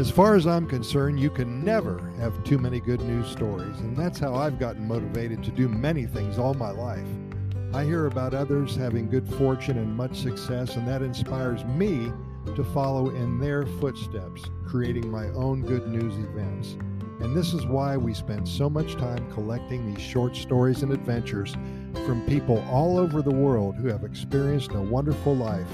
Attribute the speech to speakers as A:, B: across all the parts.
A: As far as I'm concerned, you can never have too many good news stories, and that's how I've gotten motivated to do many things all my life. I hear about others having good fortune and much success, and that inspires me to follow in their footsteps, creating my own good news events. And this is why we spend so much time collecting these short stories and adventures from people all over the world who have experienced a wonderful life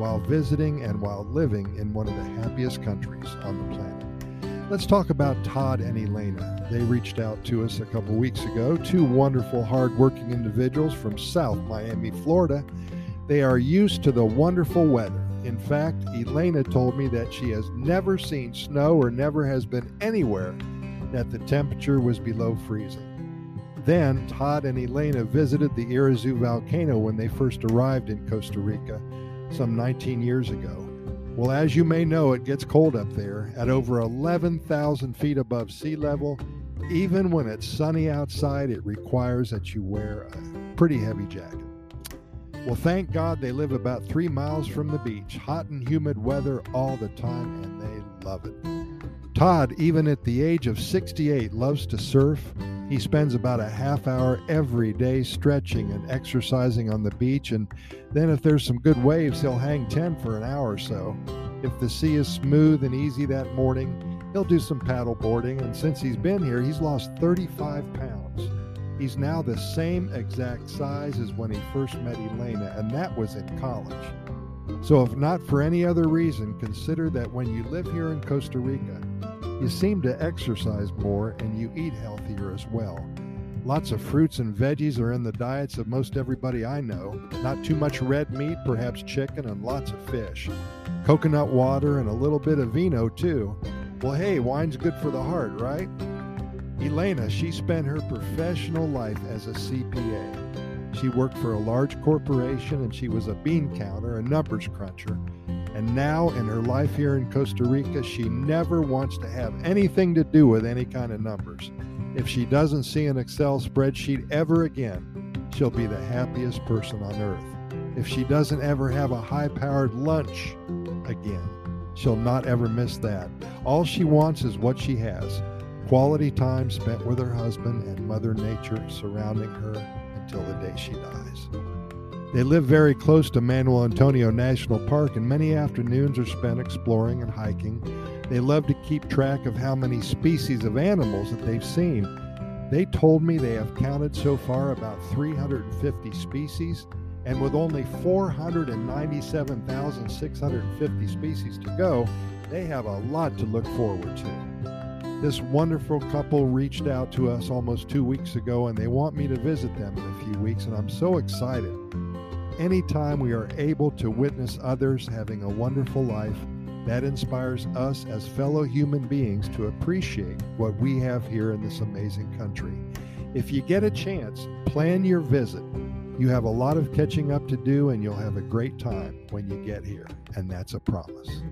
A: while visiting and while living in one of the happiest countries on the planet. Let's talk about Todd and Elena. They reached out to us a couple weeks ago, two wonderful, hardworking individuals from South Miami, Florida. They are used to the wonderful weather. In fact, Elena told me that she has never seen snow or never has been anywhere that the temperature was below freezing. Then, Todd and Elena visited the Irazu volcano when they first arrived in Costa Rica some 19 years ago. Well, as you may know, it gets cold up there at over 11,000 feet above sea level. Even when it's sunny outside, it requires that you wear a pretty heavy jacket. Well, thank God they live about three miles from the beach, hot and humid weather all the time, and they love it. Todd, even at the age of 68, loves to surf. He spends about a half hour every day stretching and exercising on the beach, and then if there's some good waves, he'll hang 10 for an hour or so. If the sea is smooth and easy that morning, he'll do some paddle boarding, and since he's been here, he's lost 35 pounds. He's now the same exact size as when he first met Elena, and that was in college. So, if not for any other reason, consider that when you live here in Costa Rica, you seem to exercise more and you eat healthier as well. Lots of fruits and veggies are in the diets of most everybody I know. Not too much red meat, perhaps chicken, and lots of fish. Coconut water and a little bit of vino, too. Well, hey, wine's good for the heart, right? Elena, she spent her professional life as a CPA. She worked for a large corporation and she was a bean counter, a numbers cruncher. And now, in her life here in Costa Rica, she never wants to have anything to do with any kind of numbers. If she doesn't see an Excel spreadsheet ever again, she'll be the happiest person on earth. If she doesn't ever have a high powered lunch again, she'll not ever miss that. All she wants is what she has quality time spent with her husband and Mother Nature surrounding her until the day she dies. They live very close to Manuel Antonio National Park, and many afternoons are spent exploring and hiking. They love to keep track of how many species of animals that they've seen. They told me they have counted so far about 350 species, and with only 497,650 species to go, they have a lot to look forward to. This wonderful couple reached out to us almost two weeks ago, and they want me to visit them in a few weeks, and I'm so excited anytime we are able to witness others having a wonderful life, that inspires us as fellow human beings to appreciate what we have here in this amazing country. If you get a chance, plan your visit. You have a lot of catching up to do, and you'll have a great time when you get here, and that's a promise.